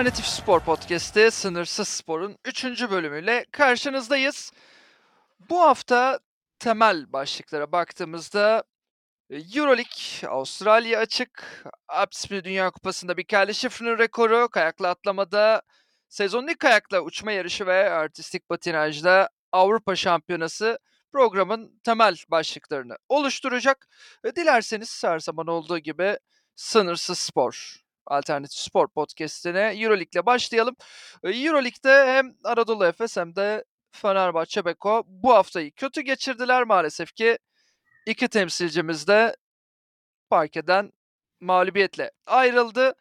Alternatif Spor Podcast'i Sınırsız Spor'un 3. bölümüyle karşınızdayız. Bu hafta temel başlıklara baktığımızda e, Euroleague, Avustralya açık, Alpsmi Dünya Kupası'nda Mikael Schiffer'ın rekoru, kayakla atlamada sezonluk ilk kayakla uçma yarışı ve artistik patinajda Avrupa Şampiyonası programın temel başlıklarını oluşturacak. Dilerseniz her zaman olduğu gibi Sınırsız Spor Alternatif Spor Podcast'ine Euroleague ile başlayalım. Euroleague'de hem Anadolu Efes hem de Fenerbahçe Beko bu haftayı kötü geçirdiler maalesef ki. iki temsilcimiz de parkeden mağlubiyetle ayrıldı.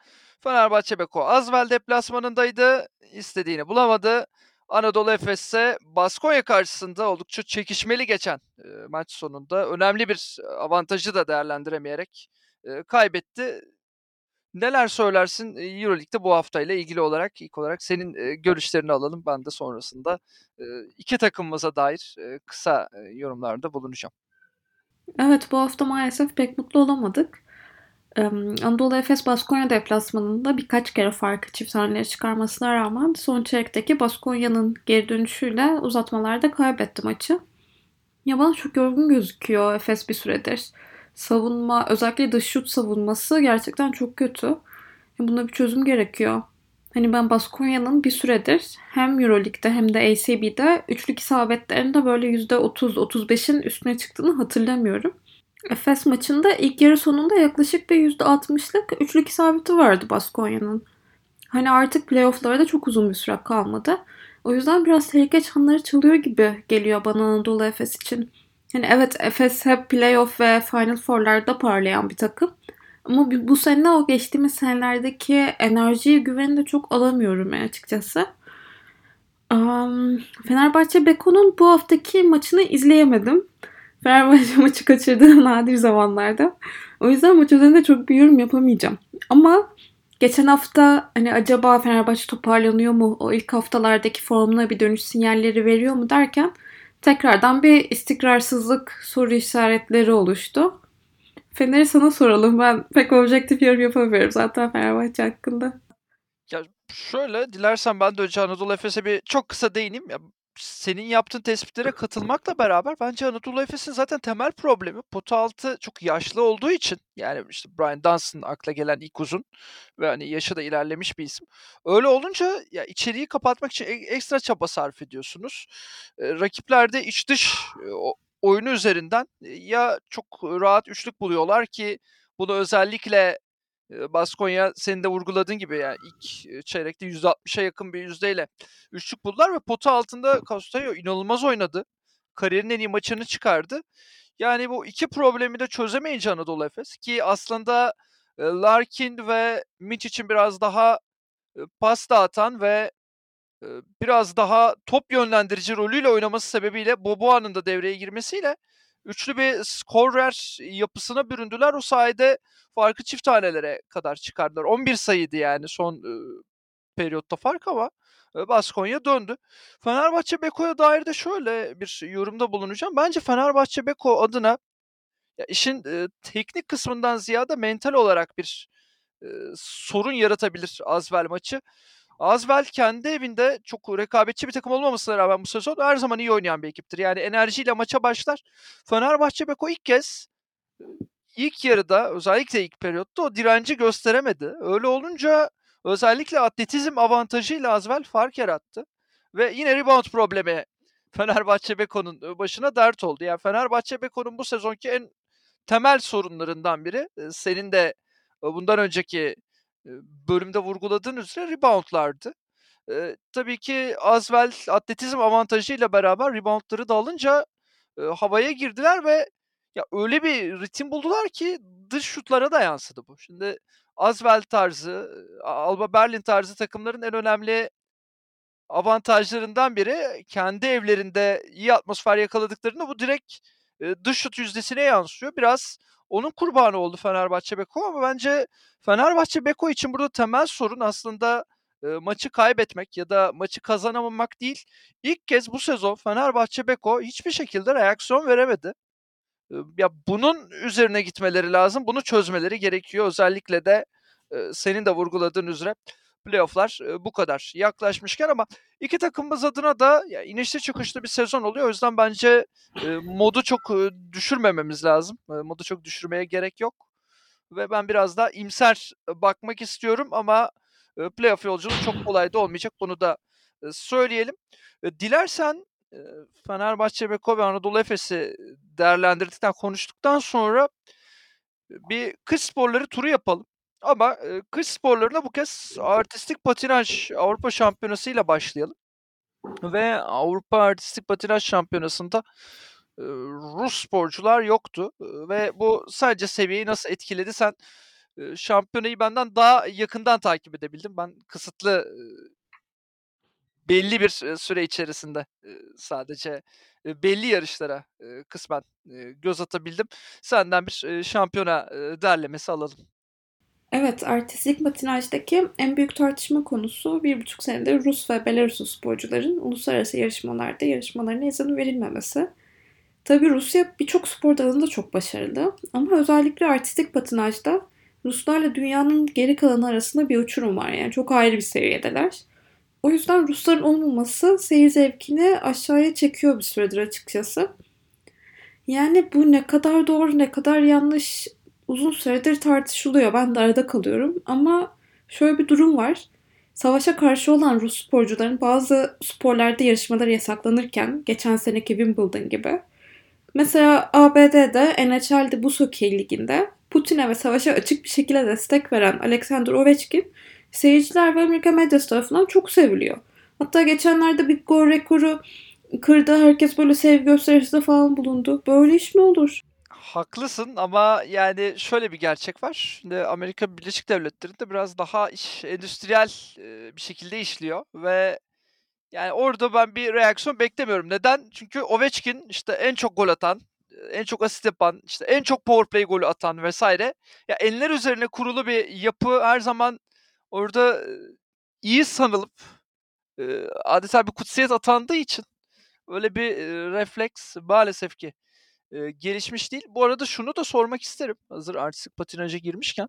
Fenerbahçe Beko Azvel deplasmanındaydı. istediğini bulamadı. Anadolu Efes ise Baskonya karşısında oldukça çekişmeli geçen e, maç sonunda önemli bir avantajı da değerlendiremeyerek e, kaybetti. Neler söylersin Euroleague'de bu haftayla ilgili olarak ilk olarak senin görüşlerini alalım. Ben de sonrasında iki takımımıza dair kısa yorumlarda bulunacağım. Evet bu hafta maalesef pek mutlu olamadık. Anadolu Efes Baskonya deplasmanında birkaç kere farkı çift hanelere çıkarmasına rağmen son çeyrekteki Baskonya'nın geri dönüşüyle uzatmalarda kaybetti maçı. Ya bana çok yorgun gözüküyor Efes bir süredir savunma özellikle dış şut savunması gerçekten çok kötü. Buna bir çözüm gerekiyor. Hani ben Baskonya'nın bir süredir hem Euroleague'de hem de ACB'de üçlük isabetlerinde böyle %30-35'in üstüne çıktığını hatırlamıyorum. Efes maçında ilk yarı sonunda yaklaşık bir %60'lık üçlük isabeti vardı Baskonya'nın. Hani artık playoff'lara da çok uzun bir süre kalmadı. O yüzden biraz tehlike çanları çalıyor gibi geliyor bana Anadolu Efes için. Yani evet Efes hep playoff ve Final Four'larda parlayan bir takım. Ama bu sene o geçtiğimiz senelerdeki enerjiyi güveni de çok alamıyorum açıkçası. Um, Fenerbahçe Beko'nun bu haftaki maçını izleyemedim. Fenerbahçe maçı kaçırdığı nadir zamanlarda. O yüzden maç üzerinde çok bir yorum yapamayacağım. Ama geçen hafta hani acaba Fenerbahçe toparlanıyor mu? O ilk haftalardaki formuna bir dönüş sinyalleri veriyor mu derken tekrardan bir istikrarsızlık soru işaretleri oluştu. Fener'i sana soralım. Ben pek objektif yorum yapamıyorum zaten Fenerbahçe hakkında. Ya şöyle dilersen ben de önce Anadolu Efes'e bir çok kısa değineyim. Ya senin yaptığın tespitlere katılmakla beraber bence Anadolu Efes'in zaten temel problemi pota altı çok yaşlı olduğu için yani işte Brian Dunstan akla gelen ilk uzun ve hani yaşı da ilerlemiş bir isim. Öyle olunca ya içeriği kapatmak için ekstra çaba sarf ediyorsunuz. E, rakipler de iç dış e, oyunu üzerinden ya çok rahat üçlük buluyorlar ki bunu özellikle Baskonya senin de vurguladığın gibi yani ilk çeyrekte %60'a yakın bir yüzdeyle üçlük buldular ve pota altında Castaño inanılmaz oynadı. Kariyerin en iyi maçını çıkardı. Yani bu iki problemi de çözemeyince Anadolu Efes ki aslında Larkin ve Mitch için biraz daha pas dağıtan ve biraz daha top yönlendirici rolüyle oynaması sebebiyle Boboa'nın da devreye girmesiyle üçlü bir skorer yapısına büründüler. O sayede farkı çift tanelere kadar çıkardılar. 11 sayıydı yani son e, periyotta fark ama e, Baskonya döndü. Fenerbahçe Beko'ya dair de şöyle bir yorumda bulunacağım. Bence Fenerbahçe Beko adına ya işin e, teknik kısmından ziyade mental olarak bir e, sorun yaratabilir Azvel maçı. Azvel kendi evinde çok rekabetçi bir takım olmamasına rağmen bu sezon her zaman iyi oynayan bir ekiptir. Yani enerjiyle maça başlar. Fenerbahçe Beko ilk kez ilk yarıda özellikle ilk periyotta o direnci gösteremedi. Öyle olunca özellikle atletizm avantajıyla Azvel fark yarattı. Ve yine rebound problemi Fenerbahçe Beko'nun başına dert oldu. Yani Fenerbahçe Beko'nun bu sezonki en temel sorunlarından biri. Senin de bundan önceki bölümde vurguladığın üzere reboundlardı. E, tabii ki Azvel atletizm avantajıyla beraber reboundları da alınca e, havaya girdiler ve ya öyle bir ritim buldular ki dış şutlara da yansıdı bu. Şimdi Azvel tarzı, Alba Berlin tarzı takımların en önemli avantajlarından biri kendi evlerinde iyi atmosfer yakaladıklarında bu direkt dış şut yüzdesine yansıyor. Biraz onun kurbanı oldu Fenerbahçe Beko ama bence Fenerbahçe Beko için burada temel sorun aslında e, maçı kaybetmek ya da maçı kazanamamak değil. İlk kez bu sezon Fenerbahçe Beko hiçbir şekilde reaksiyon veremedi. E, ya bunun üzerine gitmeleri lazım. Bunu çözmeleri gerekiyor. Özellikle de e, senin de vurguladığın üzere Playoff'lar, bu kadar yaklaşmışken ama 2 takımımız adına da ya inişli çıkışlı bir sezon oluyor. O yüzden bence, modu çok, düşürmememiz lazım. Modu çok düşürmeye gerek yok ve ben biraz daha iyimser, eee, bakmak istiyorum ama, playoff yolculuğu çok kolay da olmayacak. Bunu da, söyleyelim. Dilersen, Fenerbahçe, ve Anadolu Efes'i değerlendirdikten, konuştuktan sonra, bir kış sporları turu yapalım ama, eee, kış sporlarına bu kez artistik patinaj Avrupa Şampiyonası'yla başlayalım ve Avrupa Artistik Patinaj Şampiyonası'nda, eee, Rus sporcular yoktu, ve bu sadece seviyeyi nasıl etkiledi? Sen, eee, şampiyonayı benden daha yakından takip edebildin. Ben kısıtlı, ııı belli bir, süre içerisinde, eee, sadece, belli yarışlara, kısmen, göz atabildim. Senden bir, şampiyona, derlemesi alalım. Evet, artistik patinajdaki en büyük tartışma konusu 1,5 senedir Rus ve Belaruslu sporcuların uluslararası yarışmalarda yarışmalarına izin verilmemesi. Tabii Rusya birçok spor dalında çok başarılı ama özellikle artistik patinajda Ruslarla dünyanın geri kalanı arasında bir uçurum var. Yani çok ayrı bir seviyedeler. O yüzden Rusların olmaması seyir zevkini aşağıya çekiyor bir süredir açıkçası. Yani bu ne kadar doğru ne kadar yanlış uzun süredir tartışılıyor. Ben de arada kalıyorum. Ama şöyle bir durum var. Savaşa karşı olan Rus sporcuların bazı sporlarda yarışmaları yasaklanırken geçen seneki Wimbledon gibi mesela ABD'de NHL'de Buz Hokeyi Ligi'nde Putin'e ve savaşa açık bir şekilde destek veren Alexander Ovechkin seyirciler ve Amerika medyası tarafından çok seviliyor. Hatta geçenlerde bir gol rekoru kırdı. Herkes böyle sevgi gösterisinde falan bulundu. Böyle iş mi olur? Haklısın ama yani şöyle bir gerçek var. Şimdi Amerika Birleşik Devletleri'nde biraz daha iş endüstriyel, bir şekilde işliyor ve yani orada ben bir reaksiyon beklemiyorum. Neden? Çünkü Ovechkin, işte, en çok gol atan, en çok asist yapan, işte, en çok power play golü atan vs. ya enler üzerine kurulu bir yapı her zaman orada, iyi sanılıp, adeta bir kutsiyet atandığı için öyle bir, refleks maalesef ki, eee, gelişmiş değil. Bu arada şunu da sormak isterim, hazır artistik patinaja girmişken.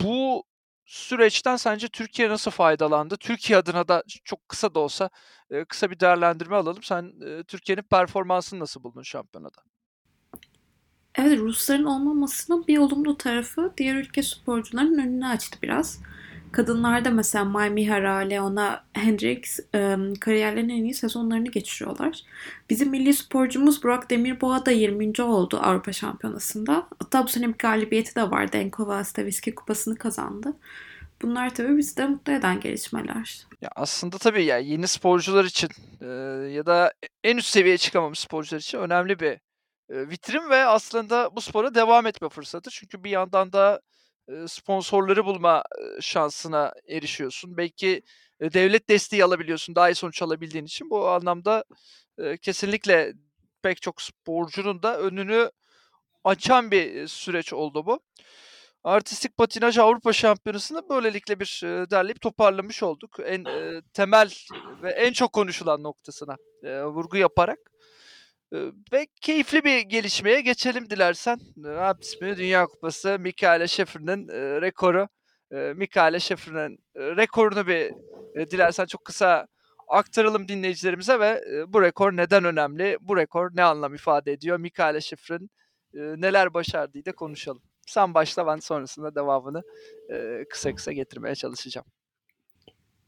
Bu süreçten sence Türkiye nasıl faydalandı? Türkiye adına da çok kısa da olsa, eee, kısa bir değerlendirme alalım. Sen, eee, Türkiye'nin performansını nasıl buldun şampiyonada? Evet, Rusların olmamasının bir olumlu tarafı diğer ülke sporcularının önünü açtı biraz. Kadınlarda mesela May Mihara, Leona Hendricks ımm, kariyerlerinin en iyi sezonlarını geçiriyorlar. Bizim milli sporcumuz Burak Demirboğa da 20'nci oldu Avrupa Şampiyonası'nda. Hatta bu sene bir galibiyeti de vardı. Enkova Stavisky Kupası'nı kazandı. Bunlar tabii bizi de mutlu eden gelişmeler. Ya, aslında tabii ya yeni sporcular için, eee, ya da e en üst seviyeye çıkamamış sporcular için önemli bir, eee, vitrin ve aslında bu spora devam etme fırsatı. Çünkü bir yandan da, sponsorları bulma, şansına erişiyorsun. Belki, devlet desteği alabiliyorsun daha iyi sonuç alabildiğin için. Bu anlamda, kesinlikle pek çok sporcunun da önünü açan bir, süreç oldu bu. Artistik patinaj Avrupa Şampiyonası'nı böylelikle bir, derleyip toparlamış olduk. En, temel ve en çok konuşulan noktasına, vurgu yaparak. Ve keyifli bir gelişmeye geçelim dilersen. Eee, ismi Dünya Kupası Mikaela eee, rekoru. Eee, Mikaela eee, rekorunu bir, dilersen çok kısa aktaralım dinleyicilerimize ve, bu rekor neden önemli? Bu rekor ne anlam ifade ediyor? Mikaela eee, neler başardığıyla konuşalım. Sen başla, ben sonrasında devamını, kısa kısa getirmeye çalışacağım.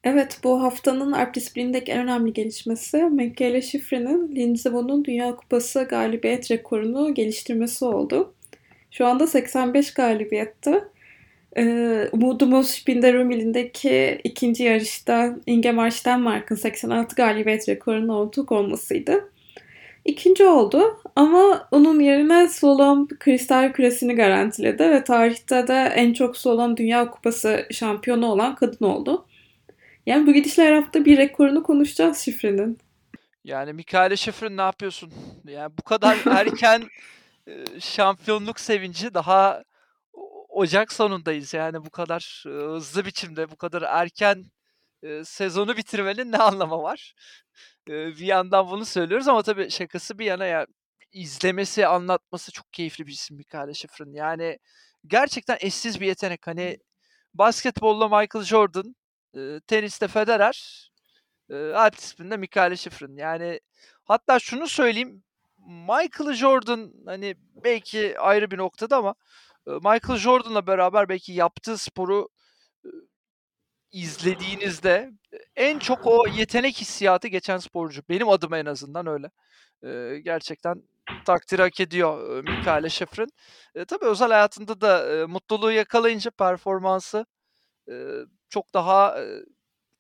Evet, bu haftanın alp disiplinindeki en önemli gelişmesi Mikaela Shiffrin'in Lindsey Vonn'un Dünya Kupası galibiyet rekorunu geliştirmesi oldu. Şu anda 85 galibiyette. Eee, umudumuz Binder-Rummel'indeki 2. yarışta Ingemar Stenmark'ın 86 galibiyet rekorunun ortak olmasıydı. 2. oldu ama onun yerine slalom kristal küresini garantiledi ve tarihte de en çok slalom Dünya Kupası şampiyonu olan kadın oldu. Yani bu gidişle her hafta bir rekorunu konuşacağız Shiffrin'in. Yani Mikaela Shiffrin ne yapıyorsun? Yani bu kadar erken, eee, şampiyonluk sevinci daha ocak sonundayız. Yani bu kadar, eee, hızlı biçimde, bu kadar erken, eee, sezonu bitirmenin ne anlamı var? Bir yandan bunu söylüyoruz ama tabii şakası bir yana ya izlemesi, anlatması çok keyifli bir isim Mikaela Shiffrin. Yani gerçekten eşsiz bir yetenek. Hani basketbolla Michael Jordan, teniste Federer, eee, alp disiplinde Mikaela Shiffrin. Yani hatta şunu söyleyeyim, Michael Jordan, hani, belki ayrı bir noktada ama, Michael Jordan'la beraber belki yaptığı sporu, izlediğinizde, en çok o yetenek hissiyatı geçen sporcu. Benim adıma en azından öyle. Gerçekten takdir hak ediyor, eee, Mikaela Shiffrin. Eee, tabii özel hayatında da, eee, mutluluğu yakalayınca performansı, çok daha,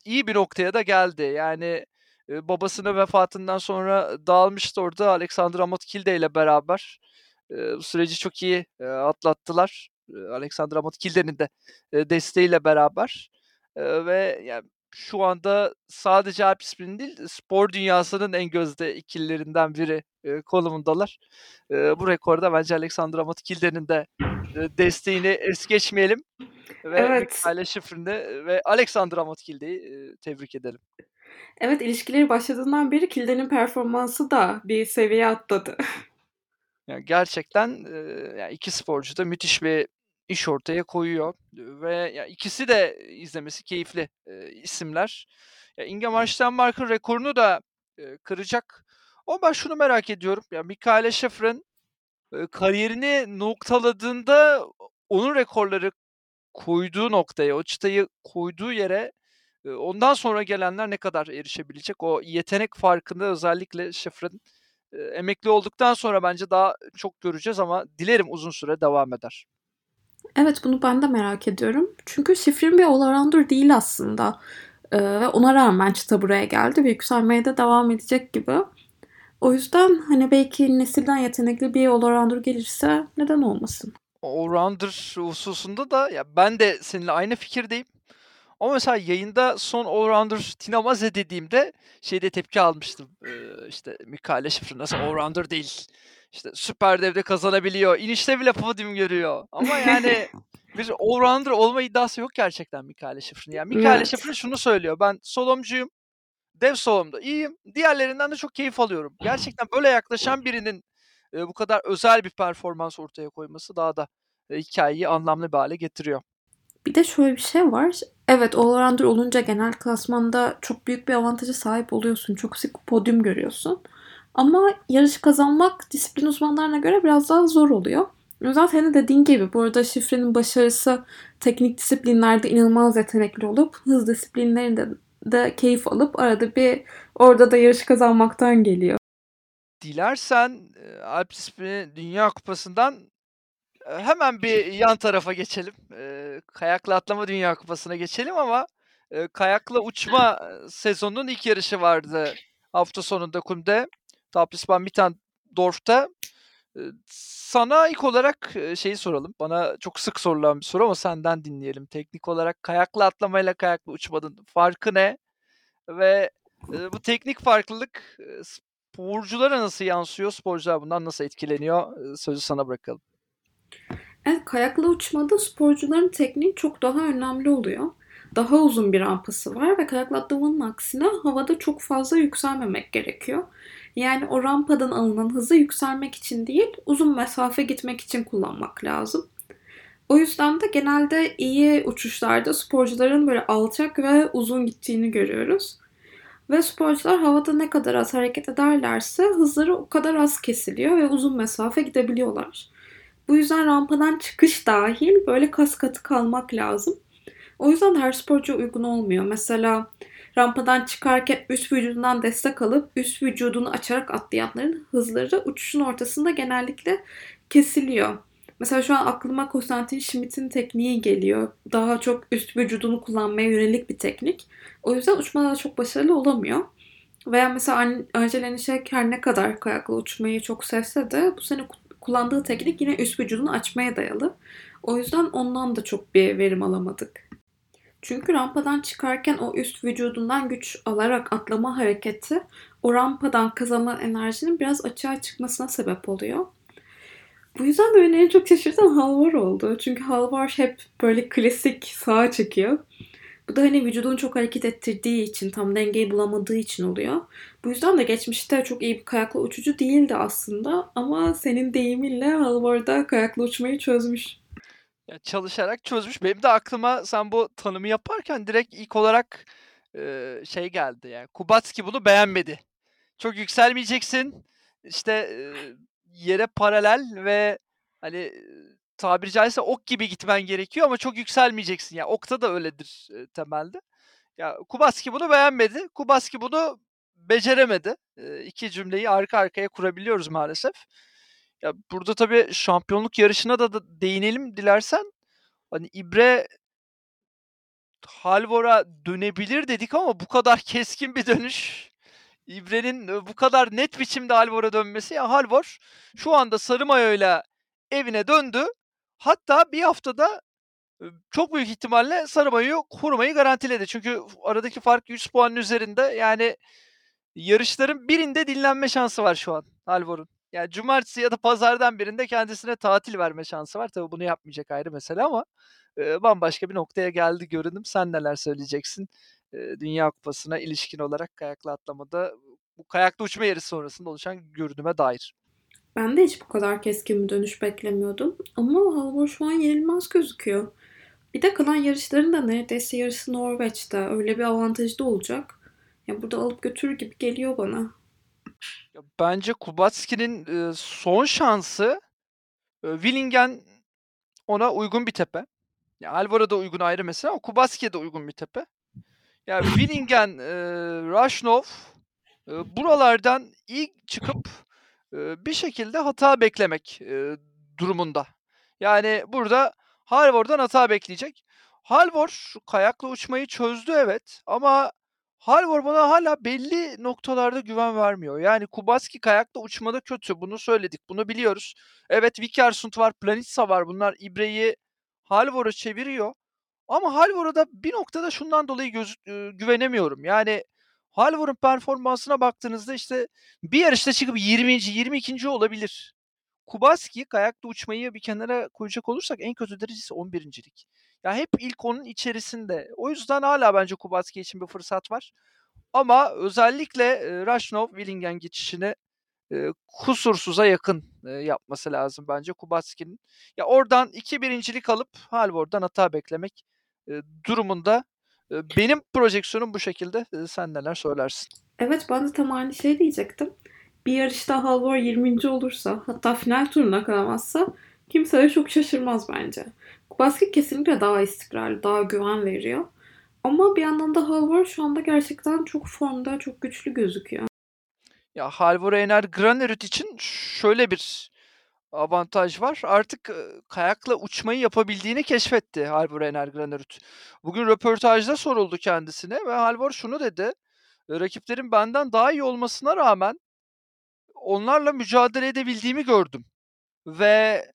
iyi bir noktaya da geldi. Yani, babasının vefatından sonra dağılmıştı orada. Alexandra Motkilde ile beraber, bu süreci çok iyi, atlattılar. Eee, Alexandra Motkilde'nin de, desteğiyle beraber, ve ya, şu anda sadece alp disiplini değil, spor dünyasının en gözde ikililerinden biri, eee, konumundalar. Eee, bu rekorda bence Alexandra Motkilde'nin de, eee, desteğini es geçmeyelim ve Evet. Mikaela Shiffrin'i ve Alexandra Motkilde'yi, eee, tebrik edelim. Evet, ilişkileri başladığından beri Kilde'nin performansı da bir seviye atladı. Ya, gerçekten, eee, ya, 2 sporcu da müthiş bir iş ortaya koyuyor ve ya, ikisi de izlemesi keyifli, eee, isimler. Ya, Ingemar Stenmark'ın rekorunu da, eee, kıracak ama ben şunu merak ediyorum. Ya, Mikaela Shiffrin, eee, kariyerini noktaladığında o onun rekorları koyduğu noktaya, o çıtayı koyduğu yere, ondan sonra gelenler ne kadar erişebilecek? O yetenek farkını özellikle eee, emekli olduktan sonra bence daha çok göreceğiz ama dilerim uzun süre devam eder. Evet, bunu ben de merak ediyorum. Çünkü Shiffrin bir all-arounder değil aslında, ve ona rağmen çıta buraya geldi ve yükselmeye de devam edecek gibi. O yüzden, hani, belki nesilden yetenekli bir all-arounder gelirse neden olmasın? Allrounder hususunda da ya, ben de seninle aynı fikirdeyim ama mesela yayında son allrounder Tina Maze dediğimde şey diye tepki almıştım. Eee, işte, "Mikaela Shiffrin nasıl allrounder değil, işte, Süper Dev'de kazanabiliyor, inişte bile podyum görüyor." Ama yani bir allrounder olma iddiası yok gerçekten Mikaela Shiffrin'in. Yani Mikaela Evet. Shiffrin şunu söylüyor: "Ben solomcuyum, dev slalomda iyiyim, diğerlerinden de çok keyif alıyorum." Gerçekten böyle yaklaşan birinin, eee, bu kadar özel bir performans ortaya koyması daha da, eee, hikâyeyi anlamlı bir hâle getiriyor. Bir de şöyle bir şey var. Evet, all-arounder olunca genel klasmanda çok büyük bir avantaja sahip oluyorsun. Çok sık podyum görüyorsun ama yarış kazanmak disiplin uzmanlarına göre biraz daha zor oluyor. O yüzden senin dediğin gibi bu arada Shiffrin'in başarısı teknik disiplinlerde inanılmaz yetenekli olup hız disiplinlerinde de keyif alıp arada bir orada da yarış kazanmaktan geliyor. Dilersen, eee, alp disiplini Dünya Kupası'ndan, hemen bir yan tarafa geçelim. Eee, kayakla atlama Dünya Kupası'na geçelim ama, eee, kayakla uçma, sezonunun ilk yarışı vardı hafta sonunda Kum'de. Tapisman Mittendorf'ta. Eee, sana ilk olarak, şeyi soralım. Bana çok sık sorulan bir soru ama senden dinleyelim. Teknik olarak kayakla atlamayla kayakla uçmanın farkı ne ve, bu teknik farklılık, sporculara nasıl yansıyor? Sporcular bundan nasıl etkileniyor? Sözü sana bırakalım. Evet, kayakla uçmada sporcuların tekniği çok daha önemli oluyor. Daha uzun bir rampası var ve kayakla atlamanın aksine havada çok fazla yükselmemek gerekiyor. Yani o rampadan alınan hızı yükselmek için değil, uzun mesafe gitmek için kullanmak lazım. O yüzden de genelde iyi uçuşlarda sporcuların böyle alçak ve uzun gittiğini görüyoruz. Ve sporcular havada ne kadar az hareket ederlerse hızları o kadar az kesiliyor ve uzun mesafe gidebiliyorlar. Bu yüzden rampadan çıkış dahil böyle kas katı kalmak lazım. O yüzden her sporcuya uygun olmuyor. Mesela rampadan çıkarken üst vücudundan destek alıp üst vücudunu açarak atlayanların hızları uçuşun ortasında genellikle kesiliyor. Mesela şu an aklıma Konstantin Schmidt'in tekniği geliyor. Daha çok üst vücudunu kullanmaya yönelik bir teknik. O yüzden uçmada da çok başarılı olamıyor. Veya mesela Angela Nişek her ne kadar kayakla uçmayı çok sevse de bu sene kullandığı teknik yine üst vücudunu açmaya dayalı. O yüzden ondan da çok bir verim alamadık. Çünkü rampadan çıkarken o üst vücudundan güç alarak atlama hareketi o rampadan kazanılan enerjinin biraz açığa çıkmasına sebep oluyor. Bu yüzden de beni en çok şaşırtan Halvar oldu. Çünkü Halvar hep böyle klasik sağa çekiyor. Bu da hani vücudunu çok hareket ettirdiği için, tam dengeyi bulamadığı için oluyor. Bu yüzden de geçmişte çok iyi bir kayakla uçucu değildi aslında ama senin deyiminle Halvor da kayakla uçmayı çözmüş. Ya, çalışarak çözmüş. Benim de aklıma sen bu tanımı yaparken direkt ilk olarak, eee, şey geldi yani Kubacki bunu beğenmedi. Çok yükselmeyeceksin, işte, yere paralel ve, hani, tabiri caizse ok gibi gitmen gerekiyor ama çok yükselmeyeceksin. Ya, okta da öyledir, eee, temelde. Ya, Kubacki bunu beğenmedi. Kubacki bunu beceremedi. Eee, 2 cümleyi arka arkaya kurabiliyoruz maalesef. Ya, burada tabii şampiyonluk yarışına da da değinelim dilersen. Hani, İbre Halvor'a dönebilir dedik ama bu kadar keskin bir dönüş, İbre'nin, eee, bu kadar net biçimde Halvor'a dönmesi, ya, Halvor şu anda sarı mayoyla evine döndü. Hatta bir haftada, ııı, çok büyük ihtimalle sarı mayoyu korumayı garantiledi. Çünkü aradaki fark 100 puanın üzerinde. Yani yarışların birinde dinlenme şansı var şu an Halvor'un. Yani cumartesi ya da pazardan birinde kendisine tatil verme şansı var. Tabii bunu yapmayacak ayrı mesele ama, eee, bambaşka bir noktaya geldi görünüm. Sen neler söyleyeceksin, Dünya Kupası'na ilişkin olarak kayakla atlamada, bu kayakla uçma yarışı sonrasında oluşan görünüme dair? Ben de hiç bu kadar keskin bir dönüş beklemiyordum ama Halvor şu an yenilmez gözüküyor. Bir de kalan yarışların da neredeyse yarısı Norveç'te. Öyle bir avantajı da olacak. Ya burada alıp götürür gibi geliyor bana. Ya, bence Kubacki'nin, eee, son şansı, Willingen ona uygun bir tepe. Ya, Halvor'a da uygun ayrı mesele ama Kubacki'ye de uygun bir tepe. Ya, Willingen, eee, Rachnov, eee, buralardan ilk çıkıp, eee, bir şekilde hata beklemek, eee, durumunda. Yani burada Halvor'dan hata bekleyecek. Halvor kayakla uçmayı çözdü evet ama Halvor bana hâlâ belli noktalarda güven vermiyor. Yani Kubacki kayakla uçmada kötü. Bunu söyledik, bunu biliyoruz. Evet, Vikersund var, Planica var. Bunlar İbre'yi Halvor'a çeviriyor ama Halvor'a bir noktada şundan dolayı göz eee, güvenemiyorum. Yani Halvor'un performansına baktığınızda, işte, bir yarışta çıkıp 20'nci 22'nci olabilir. Kubacki kayakla uçmayı bir kenara koyacak olursak en kötü derecesi 11'incilik. Ya, hep ilk 10'un içerisinde. O yüzden hâlâ bence Kubacki için bir fırsat var ama özellikle, eee, Rachnov Willingen geçişini, eee, kusursuza yakın, eee, yapması lazım bence Kubacki'nin. Ya, oradan 2 birincilik alıp Halvor'dan hata beklemek, durumunda. Benim projeksiyonum bu şekilde. Sen neler söylersin? Evet, ben de tam aynı şeyi diyecektim. Bir yarışta Halvor 20'nci olursa, hatta final turuna kalamazsa kimse de çok şaşırmaz bence. Kubacki kesinlikle daha istikrarlı, daha güven veriyor. Ama bir yandan da Halvor şu anda gerçekten çok formda, çok güçlü gözüküyor. Ya, Halvor Egner Granerüt için şöyle bir avantaj var. Artık, kayakla uçmayı yapabildiğini keşfetti Halvor Egner Granerüt. Bugün röportajda soruldu kendisine ve Halvor şunu dedi: "Eee, rakiplerin benden daha iyi olmasına rağmen onlarla mücadele edebildiğimi gördüm ve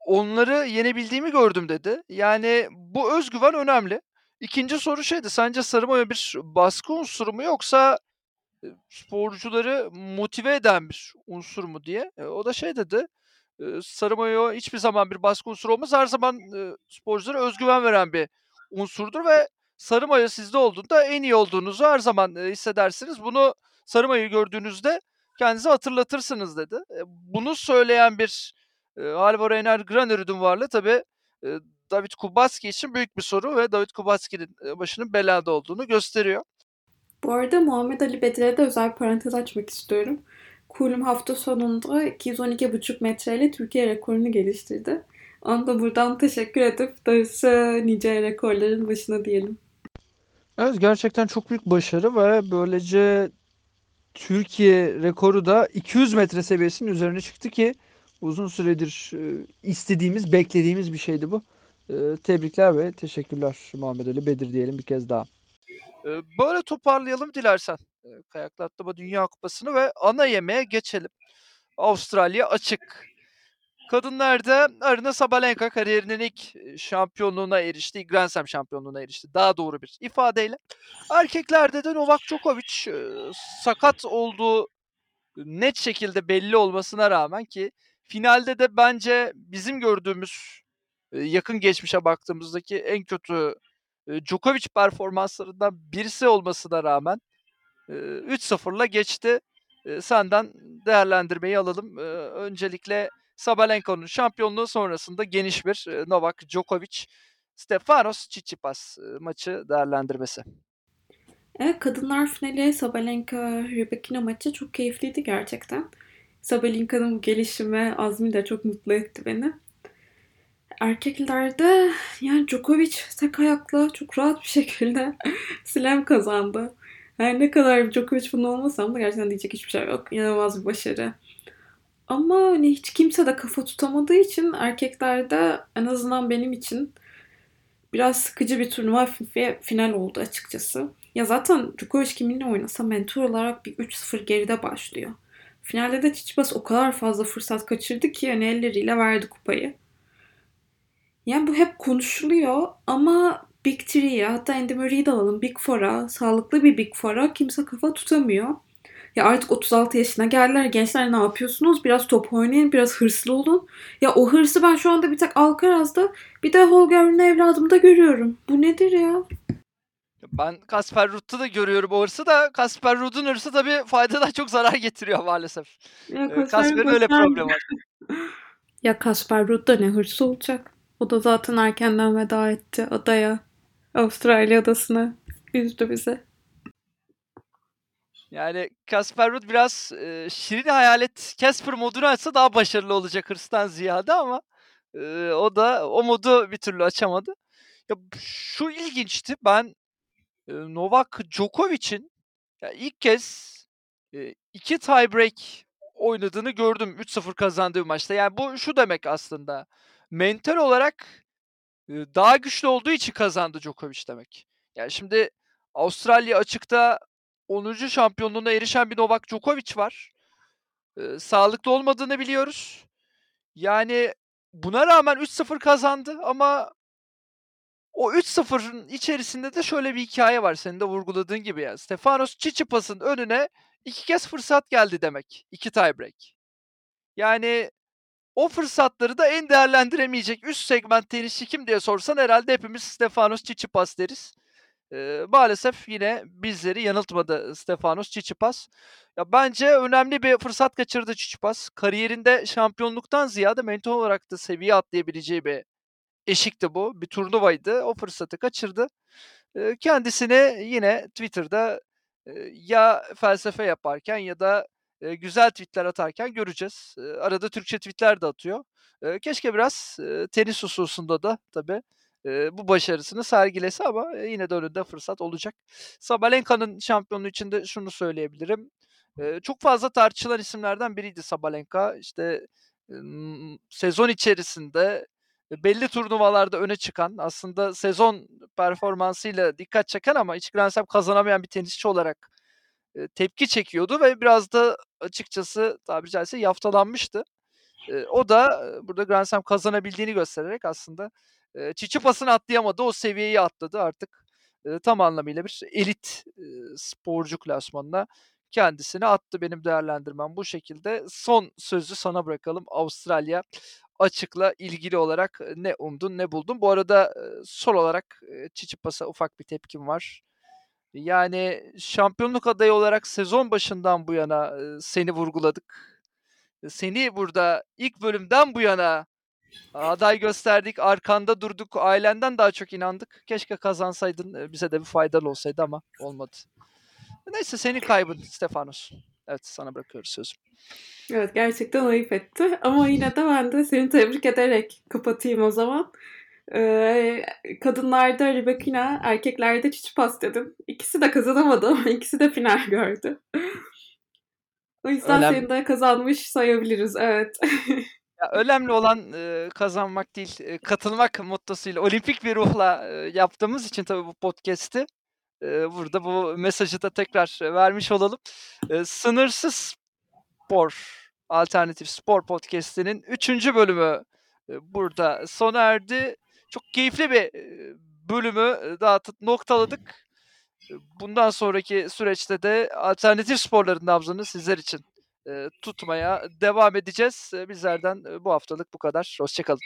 onları yenebildiğimi gördüm." dedi. Yani bu öz güven önemli. 2'nci soru şeydi, sence sarı mayo bir baskı unsuru mu yoksa, sporcuları motive eden bir unsur mu diye. Eee, o da şey dedi, eee, "Sarı mayo hiçbir zaman bir baskı unsuru olmaz. Her zaman, ııı, sporculara öz güven veren bir unsurdur ve sarı mayo sizde olduğunda en iyi olduğunuzu her zaman, hissedersiniz. Bunu sarı mayoyu gördüğünüzde kendinize hatırlatırsınız." dedi. Eee, bunu söyleyen bir, eee, Halvor Egner Granerüt'ün varlığı tabii, David Kubacki için büyük bir soru ve David Kubacki'nin, eee, başının belada olduğunu gösteriyor. Bu arada Muhammed Ali Bedir'e de özel parantez açmak istiyorum. Kulüm hafta sonunda 212,5 metreyle Türkiye rekorunu geliştirdi. Ona da buradan teşekkür edip darısı nice rekorların başına diyelim. Evet, gerçekten çok büyük başarı ve böylece Türkiye rekoru da 200 metre seviyesinin üzerine çıktı ki uzun süredir, eee, istediğimiz, beklediğimiz bir şeydi bu. Eee, tebrikler ve teşekkürler Muhammed Ali Bedir diyelim bir kez daha. Böyle toparlayalım dilersen, eee, kayakla atlama Dünya Kupası'nı ve ana yemeğe geçelim. Avustralya açık. Kadınlarda Aryna Sabalenka kariyerinin ilk, şampiyonluğuna erişti. Grand Slam şampiyonluğuna erişti daha doğru bir ifadeyle. Erkeklerde de Novak Djokovic, sakat olduğu net şekilde belli olmasına rağmen ki finalde de bence bizim gördüğümüz, yakın geçmişe baktığımızdaki en kötü, Djokovic performanslarından birisi olmasına rağmen, eee, 3-0'la geçti. Senden değerlendirmeyi alalım. Öncelikle Sabalenka'nın şampiyonluğu sonrasında geniş bir Novak Djokovic, Stefanos Tsitsipas maçı değerlendirmesi. Evet, kadınlar finali Sabalenka Rybakina maçı çok keyifliydi gerçekten. Sabalenka'nın gelişimi, azmi de çok mutlu etti beni. Erkeklerde yani Djokovic tek ayakla çok rahat bir şekilde slam kazandı. Her ne kadar Djokovic bunu olmasam da gerçekten diyecek hiçbir şey yok. İnanılmaz bir başarı. Ama hani hiç kimse de kafa tutamadığı için erkeklerde en azından benim için biraz sıkıcı bir turnuva final oldu açıkçası. Ya zaten Djokovic kiminle oynasa mentor olarak bir 3-0 geride başlıyor. Finalde de Tsitsipas o kadar fazla fırsat kaçırdı ki yani elleriyle verdi kupayı. Yani bu hep konuşuluyor ama Big Three'ye hatta Andy Murray'i de alalım Big Four'a, sağlıklı bir Big Four'a kimse kafa tutamıyor. Ya artık 36 yaşına geldiler. Gençler ne yapıyorsunuz? Biraz top oynayın, biraz hırslı olun. Ya o hırsı ben şu anda bir tek Alcaraz'da bir de Holger Rune evladımda görüyorum. Bu nedir ya? Ben Kasper Ruud'da da görüyorum o hırsı da Kasper Ruud'un hırsı tabii faydadan çok zarar getiriyor maalesef. Ee, Kasper Kasper'in öyle problemi var. Ya Kasper da ne hırsı olacak. O da zaten erkenden veda etti adaya. Avustralya adasına. Üzdü bizi. Yani Kasper Ruud biraz e, şirin hayalet Casper modunu açsa daha başarılı olacak hırstan ziyade ama e, o da o modu bir türlü açamadı. Ya şu ilginçti. Ben e, Novak Djokovic'in ya ilk kez e, iki tiebreak oynadığını gördüm 3-0 kazandığı maçta. Yani bu şu demek aslında. Mental olarak daha güçlü olduğu için kazandı Djokovic demek. Yani şimdi Avustralya açıkta 10. şampiyonluğuna erişen bir Novak Djokovic var. E, sağlıklı olmadığını biliyoruz. Yani buna rağmen 3-0 kazandı ama o 3-0'ın içerisinde de şöyle bir hikaye var senin de vurguladığın gibi ya. Stefanos Tsitsipas'ın önüne iki kez fırsat geldi demek. İki tiebreak. Yani o fırsatları da en değerlendiremeyecek üst segment tenisçi kim diye sorsan herhalde hepimiz Stefanos Tsitsipas deriz. Ee, maalesef yine bizleri yanıltmadı Stefanos Tsitsipas. Ya bence önemli bir fırsat kaçırdı Tsitsipas. Kariyerinde şampiyonluktan ziyade mental olarak da seviye atlayabileceği bir eşikti bu. Bir turnuvaydı. O fırsatı kaçırdı. Eee, kendisini yine Twitter'da, eee, ya felsefe yaparken ya da, güzel tweet'ler atarken göreceğiz. Arada Türkçe tweet'ler de atıyor. Keşke biraz, tenis hususunda da tabii, bu başarısını sergilese ama, yine de önünde fırsat olacak. Sabalenka'nın şampiyonluğu için de şunu söyleyebilirim. Çok fazla tartışılan isimlerden biriydi Sabalenka. İşte, sezon içerisinde belli turnuvalarda öne çıkan, aslında sezon performansıyla dikkat çeken ama hiç Grand Slam kazanamayan bir tenisçi olarak, tepki çekiyordu ve biraz da açıkçası tabiri caizse yaftalanmıştı. Eee, o da, burada Grand Slam kazanabildiğini göstererek aslında, eee, Tsitsipas'ın atlayamadığı o seviyeyi atladı. Artık, tam anlamıyla bir elit, eee, sporcu klasmanına kendisini attı. Benim değerlendirmem bu şekilde. Son sözü sana bırakalım. Avustralya açıkla ilgili olarak, ne umdun, ne buldun? Bu arada, son olarak, Tsitsipas'a ufak bir tepkim var. Yani şampiyonluk adayı olarak sezon başından bu yana, seni vurguladık. Seni burada ilk bölümden bu yana aday gösterdik, arkanda durduk, ailenden daha çok inandık. Keşke kazansaydın, eee, bize de bir faydan olsaydı ama olmadı. Neyse senin kaybın Stefanos. Evet, sana bırakıyoruz sözü. Evet gerçekten ayıp etti. Ama yine de ben de seni tebrik ederek kapatayım o zaman. Ee, kadınlarda Rybakina, erkeklerde Tsitsipas dedim. İkisi de kazanamadı ama ikisi de final gördü. O yüzden Önem seni de kazanmış sayabiliriz. Evet. Ya, önemli olan, eee, kazanmak değil, eee, katılmak mottosuyla, olimpik bir ruhla, eee, yaptığımız için tabii bu podcast'i, eee, burada bu mesajı da tekrar vermiş olalım. Eee, Sınırsız Spor, Alternatif Spor Podcast'inin 3. bölümü, eee, burada sona erdi. Çok keyifli bir, bölümü, daha noktaladık. Bundan sonraki süreçte de alternatif sporların nabzını sizler için, tutmaya devam edeceğiz. Bizlerden, bu haftalık bu kadar. Hoşça kalın.